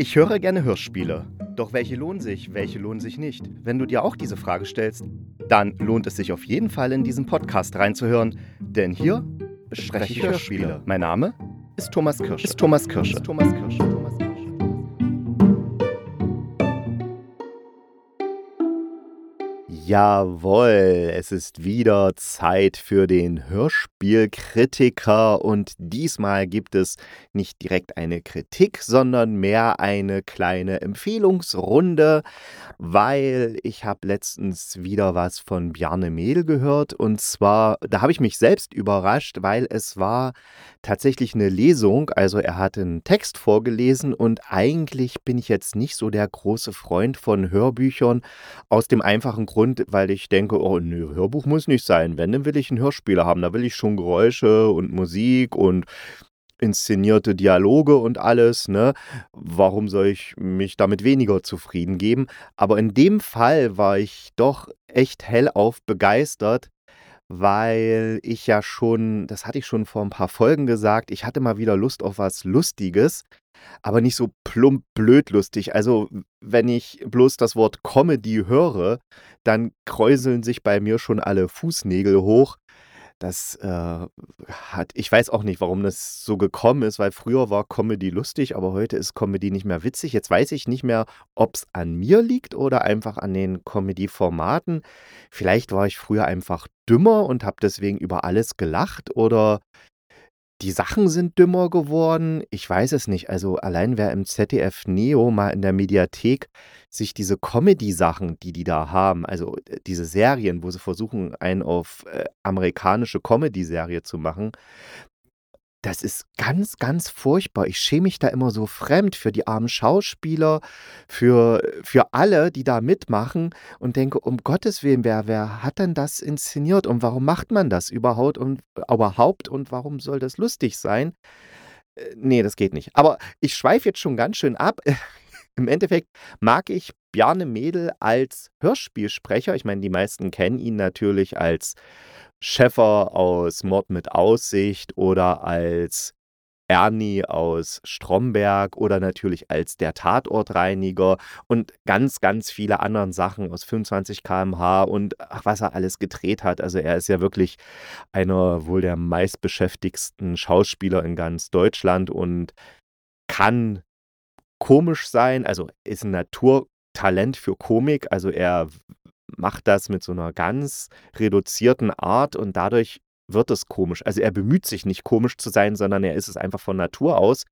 Ich höre gerne Hörspiele. Doch welche lohnen sich, welche lohnen sich nicht? Wenn du dir auch diese Frage stellst, dann lohnt es sich auf jeden Fall in diesen Podcast reinzuhören, denn hier bespreche ich Hörspiele. Mein Name ist Thomas Kirsch. Ist Thomas Kirsch. Ist Thomas Kirsch. Jawohl, es ist wieder Zeit für den Hörspielkritiker. Und diesmal gibt es nicht direkt eine Kritik, sondern mehr eine kleine Empfehlungsrunde, weil ich habe letztens wieder was von Bjarne Mehl gehört. Und zwar, da habe ich mich selbst überrascht, weil es war tatsächlich eine Lesung, also er hat einen Text vorgelesen und eigentlich bin ich jetzt nicht so der große Freund von Hörbüchern aus dem einfachen Grund, weil ich denke, oh nö, Hörbuch muss nicht sein. Wenn, dann will ich einen Hörspieler haben. Da will ich schon Geräusche und Musik und inszenierte Dialoge und alles, ne? Warum soll ich mich damit weniger zufrieden geben? Aber in dem Fall war ich doch echt hellauf begeistert, weil ich ja schon, das hatte ich schon vor ein paar Folgen gesagt, ich hatte mal wieder Lust auf was Lustiges, aber nicht so plump blöd lustig. Also, wenn ich bloß das Wort Comedy höre, dann kräuseln sich bei mir schon alle Fußnägel hoch. Das äh, hat, ich weiß auch nicht, warum das so gekommen ist, weil früher war Comedy lustig, aber heute ist Comedy nicht mehr witzig. Jetzt weiß ich nicht mehr, ob es an mir liegt oder einfach an den Comedy-Formaten. Vielleicht war ich früher einfach dümmer und habe deswegen über alles gelacht oder die Sachen sind dümmer geworden. Ich weiß es nicht. Also allein wer im ZDF Neo mal in der Mediathek sich diese Comedy-Sachen, die die da haben, also äh, diese Serien, wo sie versuchen, einen auf äh, amerikanische Comedy-Serie zu machen, das ist ganz, ganz furchtbar. Ich schäme mich da immer so fremd für die armen Schauspieler, für, für alle, die da mitmachen und denke, um Gottes Willen, wer, wer hat denn das inszeniert und warum macht man das überhaupt und, überhaupt und warum soll das lustig sein? Äh, nee, das geht nicht. Aber ich schweife jetzt schon ganz schön ab. Im Endeffekt mag ich Bjarne Mädel als Hörspielsprecher. Ich meine, die meisten kennen ihn natürlich als Schäffer aus Mord mit Aussicht oder als Ernie aus Stromberg oder natürlich als der Tatortreiniger und ganz, ganz viele anderen Sachen aus 25 km/h und ach, was er alles gedreht hat. Also er ist ja wirklich einer wohl der meistbeschäftigsten Schauspieler in ganz Deutschland und kann komisch sein, also ist ein Naturtalent für Komik. Also er macht das mit so einer ganz reduzierten Art und dadurch wird es komisch. Also er bemüht sich nicht komisch zu sein, sondern er ist es einfach von Natur aus,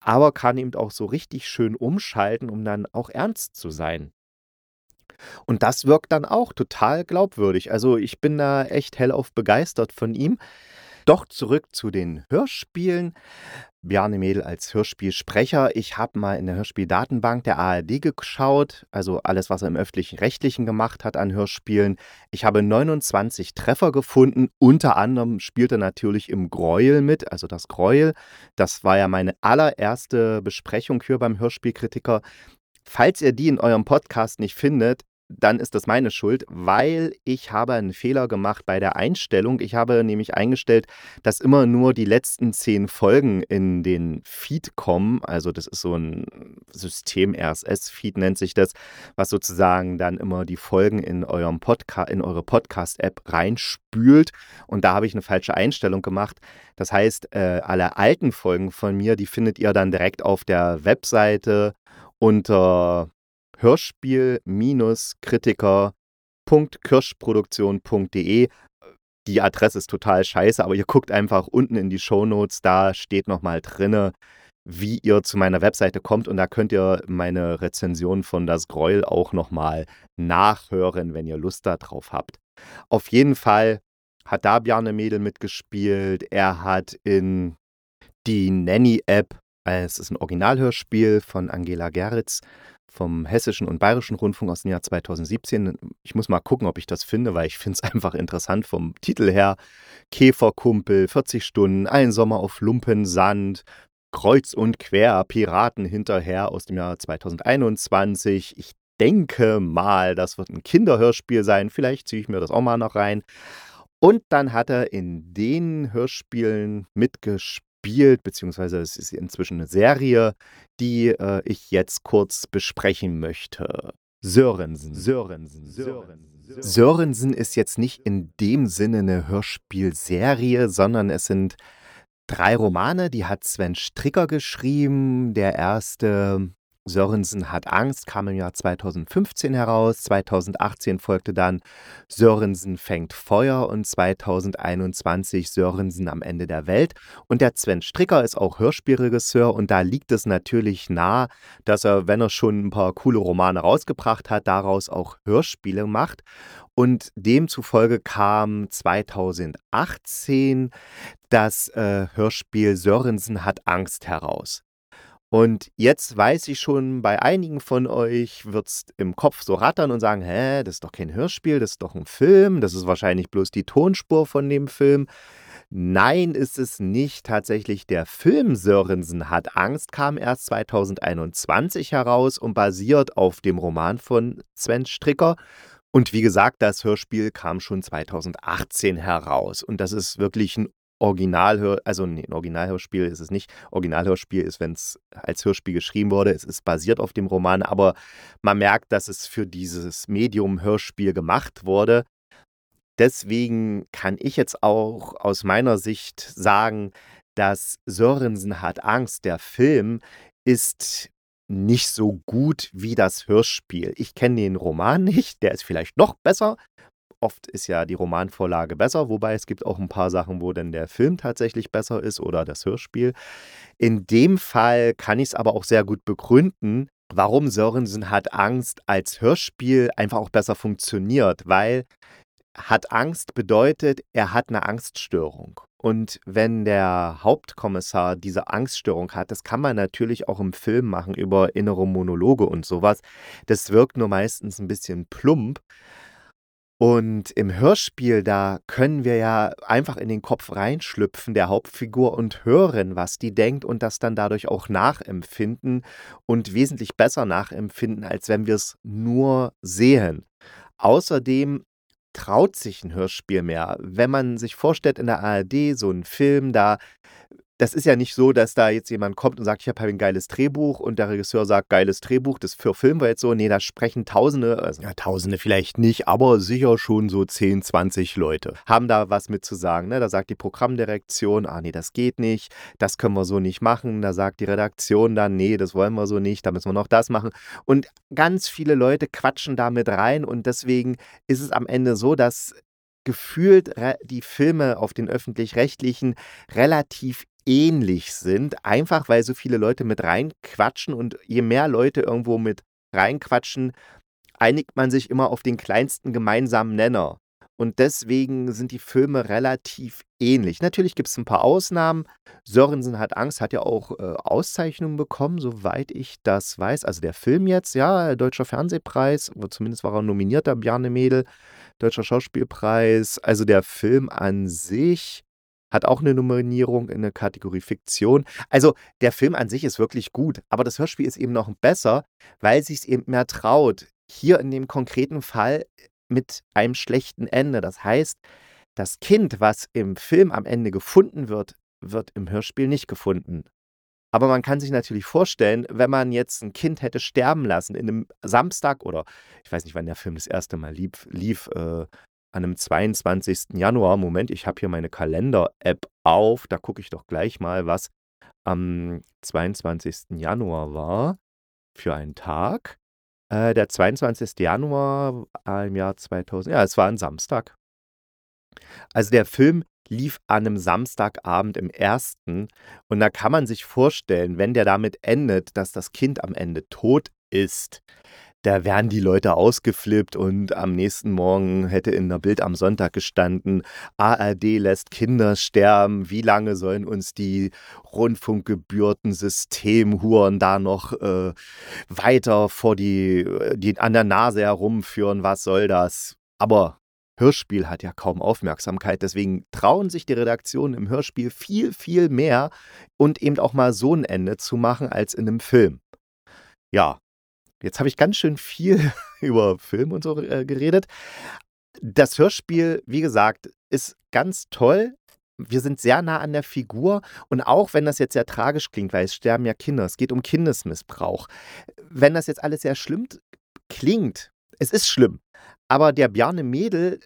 aber kann eben auch so richtig schön umschalten, um dann auch ernst zu sein. Und das wirkt dann auch total glaubwürdig. Also ich bin da echt hellauf begeistert von ihm. Doch zurück zu den Hörspielen. Bjarne Mädel als Hörspielsprecher. Ich habe mal in der Hörspieldatenbank der ARD geschaut, also alles, was er im öffentlich-rechtlichen gemacht hat an Hörspielen. Ich habe 29 Treffer gefunden. Unter anderem spielte natürlich im Gräuel mit, also das Gräuel. Das war ja meine allererste Besprechung hier beim Hörspielkritiker. Falls ihr die in eurem Podcast nicht findet, dann ist das meine Schuld, weil ich habe einen Fehler gemacht bei der Einstellung. Ich habe nämlich eingestellt, dass immer nur die letzten zehn Folgen in den Feed kommen. Also das ist so ein System RSS-Feed nennt sich das, was sozusagen dann immer die Folgen in eurem Podcast, in eure Podcast-App reinspült. Und da habe ich eine falsche Einstellung gemacht. Das heißt, äh, alle alten Folgen von mir, die findet ihr dann direkt auf der Webseite unter hörspiel-kritiker.kirschproduktion.de. Die Adresse ist total scheiße, aber ihr guckt einfach unten in die Shownotes, da steht nochmal drinne, wie ihr zu meiner Webseite kommt und da könnt ihr meine Rezension von Das Gräuel auch nochmal nachhören, wenn ihr Lust darauf habt. Auf jeden Fall hat da Bjarne Mädel mitgespielt. Er hat in die Nanny-App, äh, es ist ein Originalhörspiel von Angela Gerritz, vom Hessischen und Bayerischen Rundfunk aus dem Jahr 2017. Ich muss mal gucken, ob ich das finde, weil ich finde es einfach interessant vom Titel her. Käferkumpel, 40 Stunden, ein Sommer auf Lumpensand, Kreuz und Quer, Piraten hinterher aus dem Jahr 2021. Ich denke mal, das wird ein Kinderhörspiel sein. Vielleicht ziehe ich mir das auch mal noch rein. Und dann hat er in den Hörspielen mitgespielt gespielt, beziehungsweise es ist inzwischen eine Serie, die äh, ich jetzt kurz besprechen möchte. Sörensen. Sörensen. Sörensen. Sörensen ist jetzt nicht in dem Sinne eine Hörspielserie, sondern es sind drei Romane, die hat Sven Stricker geschrieben. Der erste Sörensen hat Angst kam im Jahr 2015 heraus, 2018 folgte dann Sörensen fängt Feuer und 2021 Sörensen am Ende der Welt. Und der Sven Stricker ist auch Hörspielregisseur und da liegt es natürlich nah, dass er, wenn er schon ein paar coole Romane rausgebracht hat, daraus auch Hörspiele macht. Und demzufolge kam 2018 das äh, Hörspiel Sörensen hat Angst heraus. Und jetzt weiß ich schon, bei einigen von euch wird es im Kopf so rattern und sagen, hä, das ist doch kein Hörspiel, das ist doch ein Film, das ist wahrscheinlich bloß die Tonspur von dem Film. Nein, ist es nicht. Tatsächlich der Film Sörensen hat Angst kam erst 2021 heraus und basiert auf dem Roman von Sven Stricker. Und wie gesagt, das Hörspiel kam schon 2018 heraus. Und das ist wirklich ein Originalhör, also nee, ein Originalhörspiel ist es nicht. Originalhörspiel ist, wenn es als Hörspiel geschrieben wurde. Es ist basiert auf dem Roman, aber man merkt, dass es für dieses Medium Hörspiel gemacht wurde. Deswegen kann ich jetzt auch aus meiner Sicht sagen, dass Sörensen hat Angst, der Film, ist nicht so gut wie das Hörspiel. Ich kenne den Roman nicht, der ist vielleicht noch besser, Oft ist ja die Romanvorlage besser, wobei es gibt auch ein paar Sachen, wo dann der Film tatsächlich besser ist oder das Hörspiel. In dem Fall kann ich es aber auch sehr gut begründen, warum Sörensen hat Angst als Hörspiel einfach auch besser funktioniert, weil hat Angst bedeutet, er hat eine Angststörung. Und wenn der Hauptkommissar diese Angststörung hat, das kann man natürlich auch im Film machen über innere Monologe und sowas. Das wirkt nur meistens ein bisschen plump. Und im Hörspiel, da können wir ja einfach in den Kopf reinschlüpfen der Hauptfigur und hören, was die denkt und das dann dadurch auch nachempfinden und wesentlich besser nachempfinden, als wenn wir es nur sehen. Außerdem traut sich ein Hörspiel mehr. Wenn man sich vorstellt in der ARD so einen Film, da das ist ja nicht so, dass da jetzt jemand kommt und sagt, ich habe halt ein geiles Drehbuch und der Regisseur sagt, geiles Drehbuch, das für Film war jetzt so. Nee, da sprechen Tausende, also ja, Tausende vielleicht nicht, aber sicher schon so 10, 20 Leute. Haben da was mit zu sagen. Ne? Da sagt die Programmdirektion, ah nee, das geht nicht, das können wir so nicht machen. Da sagt die Redaktion dann, nee, das wollen wir so nicht, da müssen wir noch das machen. Und ganz viele Leute quatschen da mit rein und deswegen ist es am Ende so, dass gefühlt die Filme auf den öffentlich-rechtlichen relativ ähnlich sind, einfach weil so viele Leute mit reinquatschen und je mehr Leute irgendwo mit reinquatschen, einigt man sich immer auf den kleinsten gemeinsamen Nenner. Und deswegen sind die Filme relativ ähnlich. Natürlich gibt es ein paar Ausnahmen. Sörensen hat Angst, hat ja auch äh, Auszeichnungen bekommen, soweit ich das weiß. Also der Film jetzt, ja, Deutscher Fernsehpreis, zumindest war er nominierter, Bjarne Mädel, Deutscher Schauspielpreis. Also der Film an sich hat auch eine Nominierung in der Kategorie Fiktion. Also der Film an sich ist wirklich gut, aber das Hörspiel ist eben noch besser, weil sich es eben mehr traut. Hier in dem konkreten Fall mit einem schlechten Ende. Das heißt, das Kind, was im Film am Ende gefunden wird, wird im Hörspiel nicht gefunden. Aber man kann sich natürlich vorstellen, wenn man jetzt ein Kind hätte sterben lassen in einem Samstag oder ich weiß nicht, wann der Film das erste Mal lief, lief äh, an einem 22. Januar, Moment, ich habe hier meine Kalender-App auf, da gucke ich doch gleich mal, was am 22. Januar war für einen Tag. Äh, der 22. Januar im Jahr 2000, ja, es war ein Samstag. Also der Film lief an einem Samstagabend im ersten und da kann man sich vorstellen, wenn der damit endet, dass das Kind am Ende tot ist, da wären die Leute ausgeflippt und am nächsten Morgen hätte in der Bild am Sonntag gestanden, ARD lässt Kinder sterben, wie lange sollen uns die Rundfunkgebührten-Systemhuren da noch äh, weiter vor die, die, an der Nase herumführen, was soll das? Aber Hörspiel hat ja kaum Aufmerksamkeit, deswegen trauen sich die Redaktionen im Hörspiel viel, viel mehr und eben auch mal so ein Ende zu machen als in einem Film. Ja, Jetzt habe ich ganz schön viel über Film und so äh, geredet. Das Hörspiel, wie gesagt, ist ganz toll. wir sind sehr nah an der Figur und auch wenn das jetzt sehr tragisch klingt, weil es sterben ja Kinder, es geht um Kindesmissbrauch. Wenn das jetzt alles sehr schlimm klingt, es ist schlimm, aber der Bjarne Mädel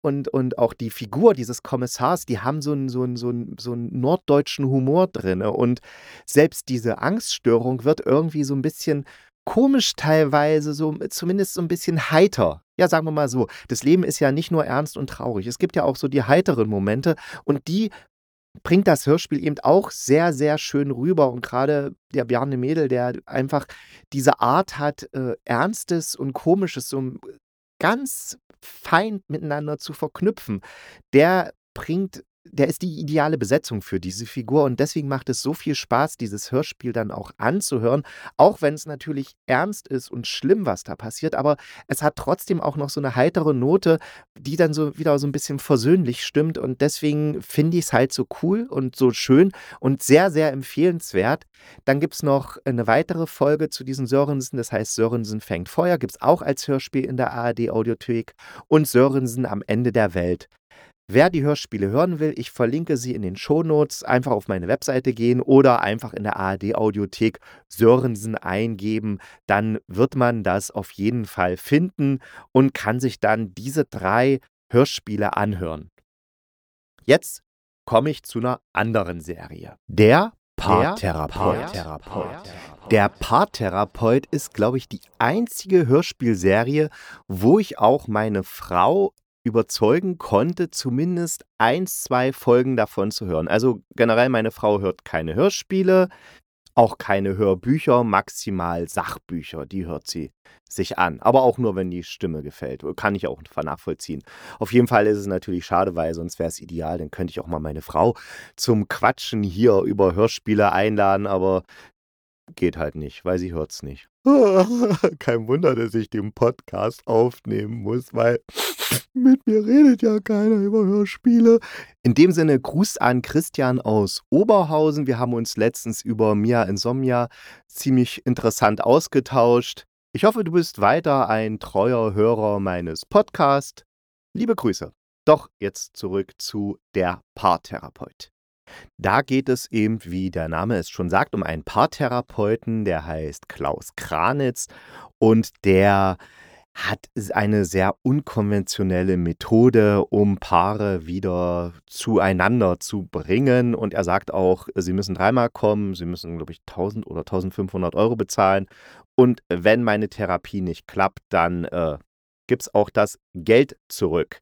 und, und auch die Figur dieses Kommissars, die haben so einen, so einen, so einen, so einen norddeutschen Humor drin. Und selbst diese Angststörung wird irgendwie so ein bisschen komisch teilweise, so zumindest so ein bisschen heiter. Ja, sagen wir mal so. Das Leben ist ja nicht nur ernst und traurig. Es gibt ja auch so die heiteren Momente und die bringt das Hörspiel eben auch sehr, sehr schön rüber. Und gerade der Bjarne Mädel, der einfach diese Art hat, äh, Ernstes und Komisches so ganz fein miteinander zu verknüpfen, der bringt der ist die ideale Besetzung für diese Figur und deswegen macht es so viel Spaß, dieses Hörspiel dann auch anzuhören, auch wenn es natürlich ernst ist und schlimm, was da passiert, aber es hat trotzdem auch noch so eine heitere Note, die dann so wieder so ein bisschen versöhnlich stimmt und deswegen finde ich es halt so cool und so schön und sehr, sehr empfehlenswert. Dann gibt es noch eine weitere Folge zu diesen Sörensen, das heißt Sörensen fängt Feuer, gibt es auch als Hörspiel in der ARD Audiothek und Sörensen am Ende der Welt. Wer die Hörspiele hören will, ich verlinke sie in den Shownotes. Einfach auf meine Webseite gehen oder einfach in der ARD Audiothek Sörensen eingeben. Dann wird man das auf jeden Fall finden und kann sich dann diese drei Hörspiele anhören. Jetzt komme ich zu einer anderen Serie. Der Paartherapeut. Der Paartherapeut ist, glaube ich, die einzige Hörspielserie, wo ich auch meine Frau überzeugen konnte, zumindest eins, zwei Folgen davon zu hören. Also generell, meine Frau hört keine Hörspiele, auch keine Hörbücher, maximal Sachbücher, die hört sie sich an. Aber auch nur, wenn die Stimme gefällt. Kann ich auch nachvollziehen. Auf jeden Fall ist es natürlich schade, weil sonst wäre es ideal. Dann könnte ich auch mal meine Frau zum Quatschen hier über Hörspiele einladen. Aber geht halt nicht, weil sie hört es nicht. Kein Wunder, dass ich den Podcast aufnehmen muss, weil mit mir redet ja keiner über Hörspiele. In dem Sinne, Gruß an Christian aus Oberhausen. Wir haben uns letztens über Mia Insomnia ziemlich interessant ausgetauscht. Ich hoffe, du bist weiter ein treuer Hörer meines Podcasts. Liebe Grüße. Doch jetzt zurück zu der Paartherapeut. Da geht es eben, wie der Name es schon sagt, um einen Paartherapeuten, der heißt Klaus Kranitz und der hat eine sehr unkonventionelle Methode, um Paare wieder zueinander zu bringen. Und er sagt auch, sie müssen dreimal kommen, sie müssen, glaube ich, 1000 oder 1500 Euro bezahlen. Und wenn meine Therapie nicht klappt, dann äh, gibt es auch das Geld zurück.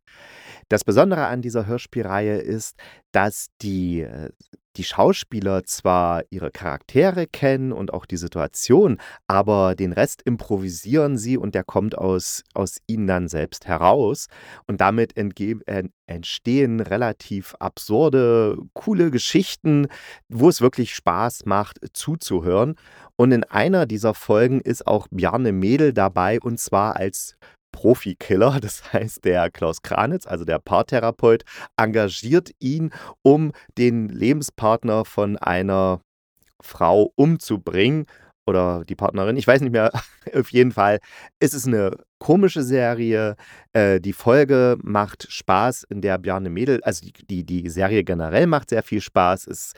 Das Besondere an dieser Hörspielreihe ist, dass die, äh, die Schauspieler zwar ihre Charaktere kennen und auch die Situation, aber den Rest improvisieren sie und der kommt aus, aus ihnen dann selbst heraus. Und damit entstehen relativ absurde, coole Geschichten, wo es wirklich Spaß macht zuzuhören. Und in einer dieser Folgen ist auch Bjarne Mädel dabei und zwar als Profikiller. Das heißt, der Klaus Kranitz, also der Paartherapeut, engagiert ihn, um den Lebenspartner von einer Frau umzubringen oder die Partnerin, ich weiß nicht mehr, auf jeden Fall ist es eine komische Serie. Äh, die Folge macht Spaß, in der Bjarne Mädel, also die, die, die Serie generell macht sehr viel Spaß. Es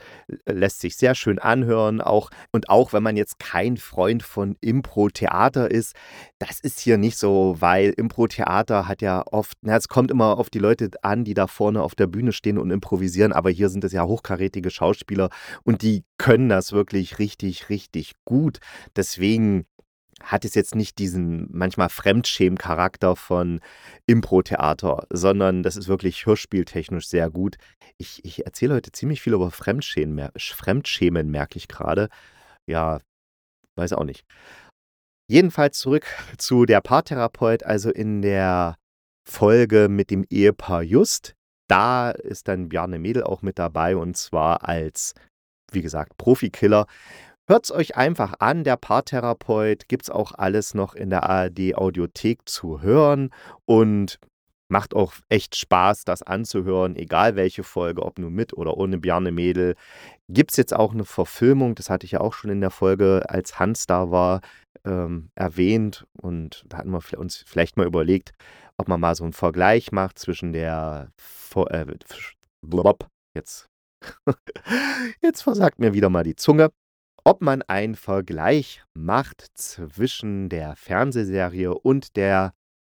lässt sich sehr schön anhören. Auch, und auch wenn man jetzt kein Freund von Impro-Theater ist, das ist hier nicht so, weil Impro-Theater hat ja oft, na, es kommt immer auf die Leute an, die da vorne auf der Bühne stehen und improvisieren, aber hier sind es ja hochkarätige Schauspieler und die können das wirklich richtig, richtig gut. Deswegen hat es jetzt nicht diesen manchmal Fremdschämen-Charakter von Impro-Theater, sondern das ist wirklich hörspieltechnisch sehr gut. Ich, ich erzähle heute ziemlich viel über Fremdschämen, Fremdschämen merke ich gerade. Ja, weiß auch nicht. Jedenfalls zurück zu der Paartherapeut, also in der Folge mit dem Ehepaar Just. Da ist dann Bjarne Mädel auch mit dabei und zwar als, wie gesagt, Profikiller. Hört es euch einfach an, der Paartherapeut. Gibt es auch alles noch in der ARD Audiothek zu hören. Und macht auch echt Spaß, das anzuhören, egal welche Folge, ob nur mit oder ohne Bjarne Mädel. Gibt es jetzt auch eine Verfilmung, das hatte ich ja auch schon in der Folge, als Hans da war, ähm, erwähnt. Und da hatten wir uns vielleicht mal überlegt, ob man mal so einen Vergleich macht zwischen der, äh, jetzt, jetzt versagt mir wieder mal die Zunge, ob man einen Vergleich macht zwischen der Fernsehserie und der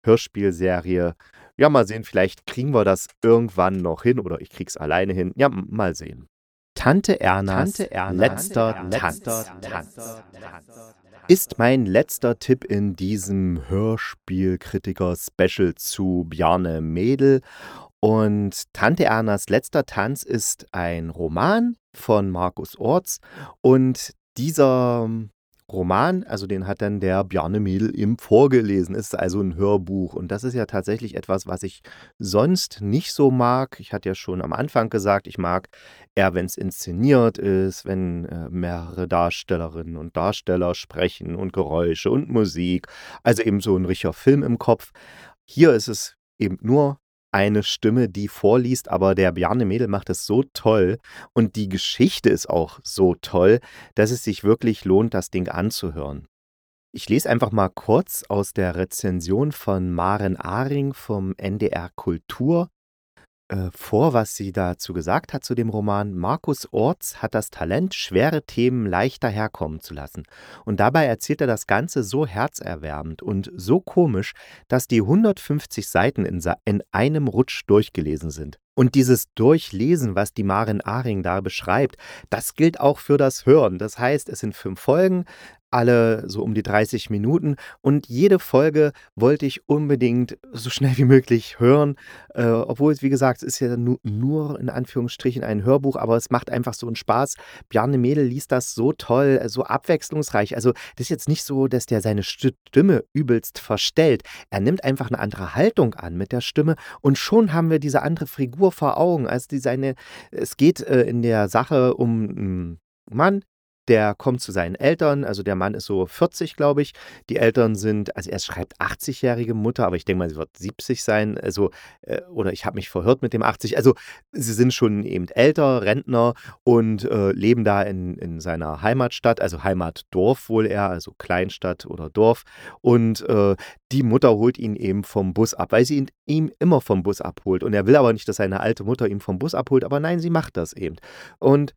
Hörspielserie. Ja, mal sehen, vielleicht kriegen wir das irgendwann noch hin oder ich krieg's alleine hin. Ja, mal sehen. Tante Ernas, Tante Ernas letzter, letzter Tanz. Tanz. Ist mein letzter Tipp in diesem Hörspielkritiker-Special zu Bjarne Mädel. Und Tante Ernas letzter Tanz ist ein Roman von Markus Orts. Und dieser Roman, also den hat dann der Bjarne Mädel ihm vorgelesen, ist also ein Hörbuch. Und das ist ja tatsächlich etwas, was ich sonst nicht so mag. Ich hatte ja schon am Anfang gesagt, ich mag eher, wenn es inszeniert ist, wenn äh, mehrere Darstellerinnen und Darsteller sprechen und Geräusche und Musik. Also eben so ein richtiger Film im Kopf. Hier ist es eben nur eine Stimme, die vorliest, aber der Bjarne Mädel macht es so toll und die Geschichte ist auch so toll, dass es sich wirklich lohnt, das Ding anzuhören. Ich lese einfach mal kurz aus der Rezension von Maren Aring vom NDR Kultur äh, vor, was sie dazu gesagt hat zu dem Roman. Markus Orts hat das Talent, schwere Themen leichter herkommen zu lassen. Und dabei erzählt er das Ganze so herzerwärmend und so komisch, dass die 150 Seiten in, in einem Rutsch durchgelesen sind. Und dieses Durchlesen, was die Maren Aring da beschreibt, das gilt auch für das Hören. Das heißt, es sind fünf Folgen, alle so um die 30 Minuten und jede Folge wollte ich unbedingt so schnell wie möglich hören, äh, obwohl es, wie gesagt, es ist ja nur, nur, in Anführungsstrichen ein Hörbuch, aber es macht einfach so einen Spaß. Bjarne Mädel liest das so toll, so abwechslungsreich. Also das ist jetzt nicht so, dass der seine Stimme übelst verstellt. Er nimmt einfach eine andere Haltung an mit der Stimme und schon haben wir diese andere Figur vor Augen. Also die seine, es geht äh, in der Sache um einen Mann, der kommt zu seinen Eltern, also der Mann ist so 40, glaube ich. Die Eltern sind, also er schreibt 80-jährige Mutter, aber ich denke mal, sie wird 70 sein, also, äh, oder ich habe mich verhört mit dem 80. Also, sie sind schon eben älter, Rentner und äh, leben da in, in seiner Heimatstadt, also Heimatdorf wohl eher, also Kleinstadt oder Dorf. Und äh, die Mutter holt ihn eben vom Bus ab, weil sie ihn ihm immer vom Bus abholt. Und er will aber nicht, dass seine alte Mutter ihn vom Bus abholt, aber nein, sie macht das eben. Und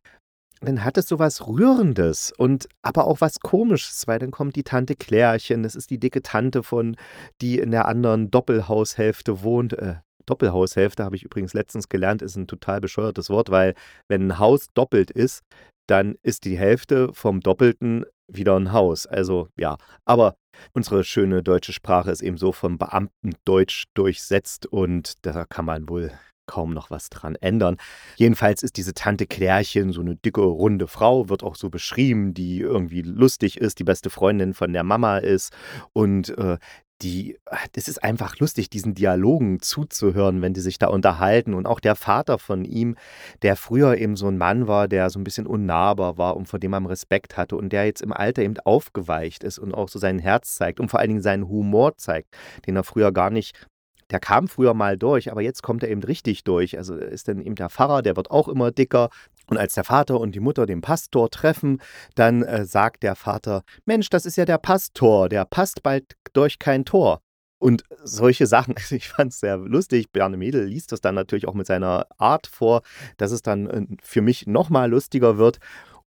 dann hat es so was Rührendes und aber auch was Komisches, weil dann kommt die Tante Klärchen, das ist die dicke Tante von, die in der anderen Doppelhaushälfte wohnt. Äh, Doppelhaushälfte habe ich übrigens letztens gelernt, ist ein total bescheuertes Wort, weil wenn ein Haus doppelt ist, dann ist die Hälfte vom Doppelten wieder ein Haus. Also ja, aber unsere schöne deutsche Sprache ist eben so vom Beamtendeutsch durchsetzt und da kann man wohl kaum noch was dran ändern. Jedenfalls ist diese Tante Klärchen so eine dicke, runde Frau, wird auch so beschrieben, die irgendwie lustig ist, die beste Freundin von der Mama ist und äh, die, das ist einfach lustig, diesen Dialogen zuzuhören, wenn die sich da unterhalten. Und auch der Vater von ihm, der früher eben so ein Mann war, der so ein bisschen unnahbar war und vor dem man Respekt hatte und der jetzt im Alter eben aufgeweicht ist und auch so sein Herz zeigt und vor allen Dingen seinen Humor zeigt, den er früher gar nicht der kam früher mal durch, aber jetzt kommt er eben richtig durch. Also ist dann eben der Pfarrer, der wird auch immer dicker. Und als der Vater und die Mutter den Pastor treffen, dann äh, sagt der Vater, Mensch, das ist ja der Pastor, der passt bald durch kein Tor. Und solche Sachen, also ich fand es sehr lustig. Bjarne Mädel liest das dann natürlich auch mit seiner Art vor, dass es dann äh, für mich nochmal lustiger wird.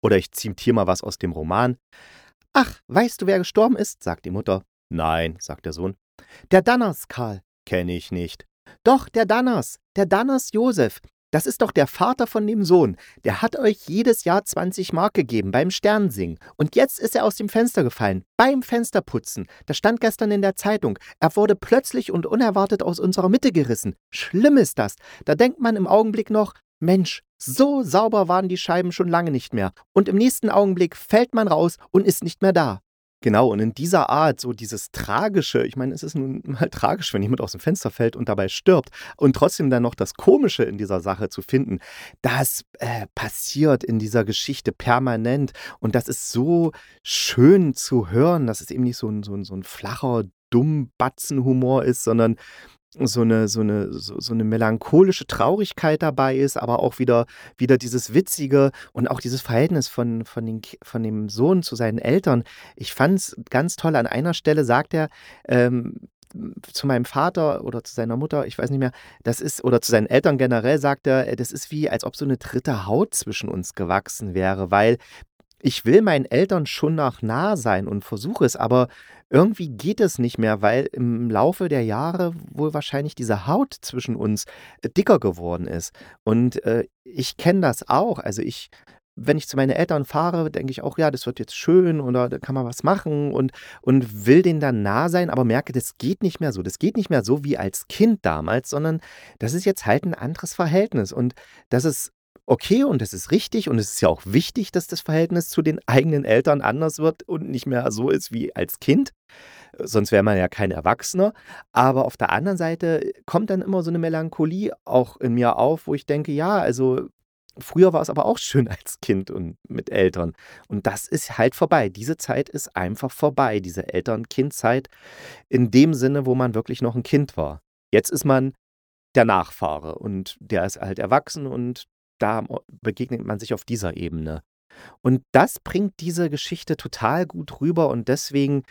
Oder ich hier mal was aus dem Roman. Ach, weißt du, wer gestorben ist? sagt die Mutter. Nein, sagt der Sohn. Der Danners, Karl. Kenne ich nicht. Doch, der Danners, der Danners Josef. Das ist doch der Vater von dem Sohn. Der hat euch jedes Jahr 20 Mark gegeben beim Sternsingen. Und jetzt ist er aus dem Fenster gefallen. Beim Fensterputzen. Das stand gestern in der Zeitung. Er wurde plötzlich und unerwartet aus unserer Mitte gerissen. Schlimm ist das. Da denkt man im Augenblick noch, Mensch, so sauber waren die Scheiben schon lange nicht mehr. Und im nächsten Augenblick fällt man raus und ist nicht mehr da. Genau, und in dieser Art, so dieses Tragische, ich meine, es ist nun mal tragisch, wenn jemand aus dem Fenster fällt und dabei stirbt, und trotzdem dann noch das Komische in dieser Sache zu finden, das äh, passiert in dieser Geschichte permanent. Und das ist so schön zu hören, dass es eben nicht so ein, so ein, so ein flacher, dumm Batzenhumor ist, sondern so eine, so eine, so, so eine melancholische Traurigkeit dabei ist, aber auch wieder, wieder dieses Witzige und auch dieses Verhältnis von, von, den, von dem Sohn zu seinen Eltern. Ich fand es ganz toll. An einer Stelle sagt er, ähm, zu meinem Vater oder zu seiner Mutter, ich weiß nicht mehr, das ist, oder zu seinen Eltern generell sagt er, das ist wie, als ob so eine dritte Haut zwischen uns gewachsen wäre, weil ich will meinen Eltern schon noch nah sein und versuche es, aber irgendwie geht es nicht mehr, weil im Laufe der Jahre wohl wahrscheinlich diese Haut zwischen uns äh, dicker geworden ist. Und äh, ich kenne das auch. Also ich wenn ich zu meinen Eltern fahre, denke ich auch, ja, das wird jetzt schön oder da kann man was machen und, und will denen dann nah sein, aber merke, das geht nicht mehr so. Das geht nicht mehr so wie als Kind damals, sondern das ist jetzt halt ein anderes Verhältnis. Und das ist okay und das ist richtig und es ist ja auch wichtig, dass das Verhältnis zu den eigenen Eltern anders wird und nicht mehr so ist wie als Kind. Sonst wäre man ja kein Erwachsener. Aber auf der anderen Seite kommt dann immer so eine Melancholie auch in mir auf, wo ich denke, ja, also Früher war es aber auch schön als Kind und mit Eltern. Und das ist halt vorbei. Diese Zeit ist einfach vorbei, diese Eltern-Kind-Zeit in dem Sinne, wo man wirklich noch ein Kind war. Jetzt ist man der Nachfahre und der ist halt erwachsen und da begegnet man sich auf dieser Ebene. Und das bringt diese Geschichte total gut rüber und deswegen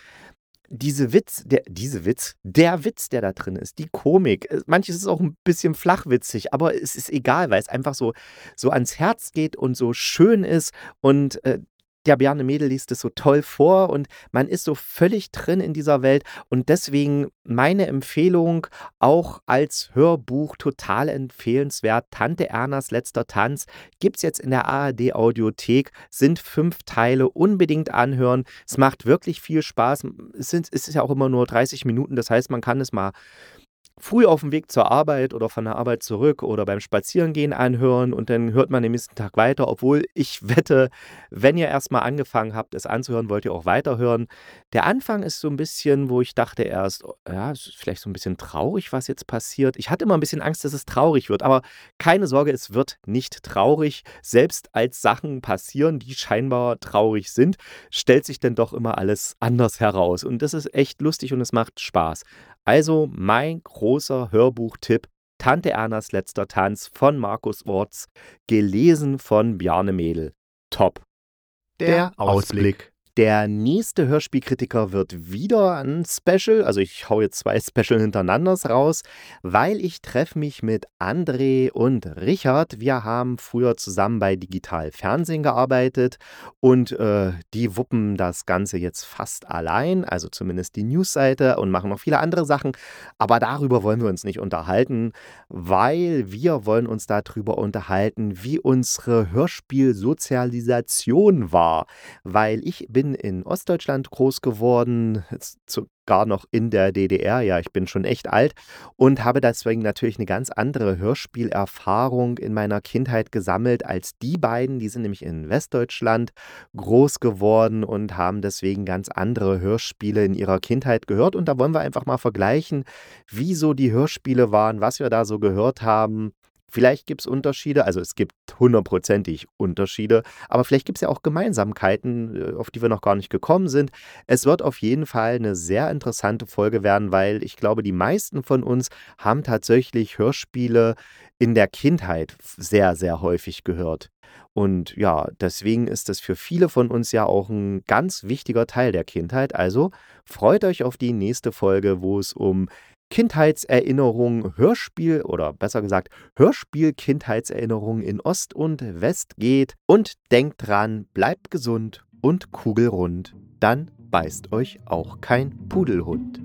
diese Witz, der, diese Witz, der Witz, der da drin ist, die Komik. Äh, manches ist auch ein bisschen flachwitzig, aber es ist egal, weil es einfach so, so ans Herz geht und so schön ist und äh, der Bjarne Mädel liest es so toll vor und man ist so völlig drin in dieser Welt und deswegen meine Empfehlung auch als Hörbuch total empfehlenswert. Tante Ernas letzter Tanz gibt es jetzt in der ARD Audiothek, sind fünf Teile, unbedingt anhören. Es macht wirklich viel Spaß. Es, sind, es ist ja auch immer nur 30 Minuten, das heißt, man kann es mal früh auf dem Weg zur Arbeit oder von der Arbeit zurück oder beim Spazierengehen anhören und dann hört man den nächsten Tag weiter, obwohl ich wette, wenn ihr erstmal angefangen habt, es anzuhören, wollt ihr auch weiterhören. Der Anfang ist so ein bisschen, wo ich dachte erst, oh, ja, es ist vielleicht so ein bisschen traurig, was jetzt passiert. Ich hatte immer ein bisschen Angst, dass es traurig wird, aber keine Sorge, es wird nicht traurig. Selbst als Sachen passieren, die scheinbar traurig sind, stellt sich dann doch immer alles anders heraus und das ist echt lustig und es macht Spaß. Also mein großer Hörbuchtipp Tante Ernas letzter Tanz von Markus Worts, gelesen von Bjarne Mädel. Top. Der Ausblick. Der nächste Hörspielkritiker wird wieder ein Special. Also ich hau jetzt zwei Special hintereinander raus, weil ich treffe mich mit André und Richard. Wir haben früher zusammen bei Digital Fernsehen gearbeitet und äh, die wuppen das Ganze jetzt fast allein, also zumindest die Newsseite und machen noch viele andere Sachen. Aber darüber wollen wir uns nicht unterhalten, weil wir wollen uns darüber unterhalten, wie unsere Hörspielsozialisation war. Weil ich bin bin in Ostdeutschland groß geworden, sogar noch in der DDR. Ja, ich bin schon echt alt und habe deswegen natürlich eine ganz andere Hörspielerfahrung in meiner Kindheit gesammelt als die beiden. Die sind nämlich in Westdeutschland groß geworden und haben deswegen ganz andere Hörspiele in ihrer Kindheit gehört. Und da wollen wir einfach mal vergleichen, wie so die Hörspiele waren, was wir da so gehört haben. Vielleicht gibt es Unterschiede, also es gibt hundertprozentig Unterschiede, aber vielleicht gibt es ja auch Gemeinsamkeiten, äh, auf die wir noch gar nicht gekommen sind. Es wird auf jeden Fall eine sehr interessante Folge werden, weil ich glaube, die meisten von uns haben tatsächlich Hörspiele in der Kindheit sehr, sehr häufig gehört. Und ja, deswegen ist das für viele von uns ja auch ein ganz wichtiger Teil der Kindheit. Also freut euch auf die nächste Folge, wo es um Kindheitserinnerung Hörspiel oder besser gesagt Hörspiel Kindheitserinnerung in Ost und West geht. Und denkt dran, bleibt gesund und kugelrund. Dann beißt euch auch kein Pudelhund.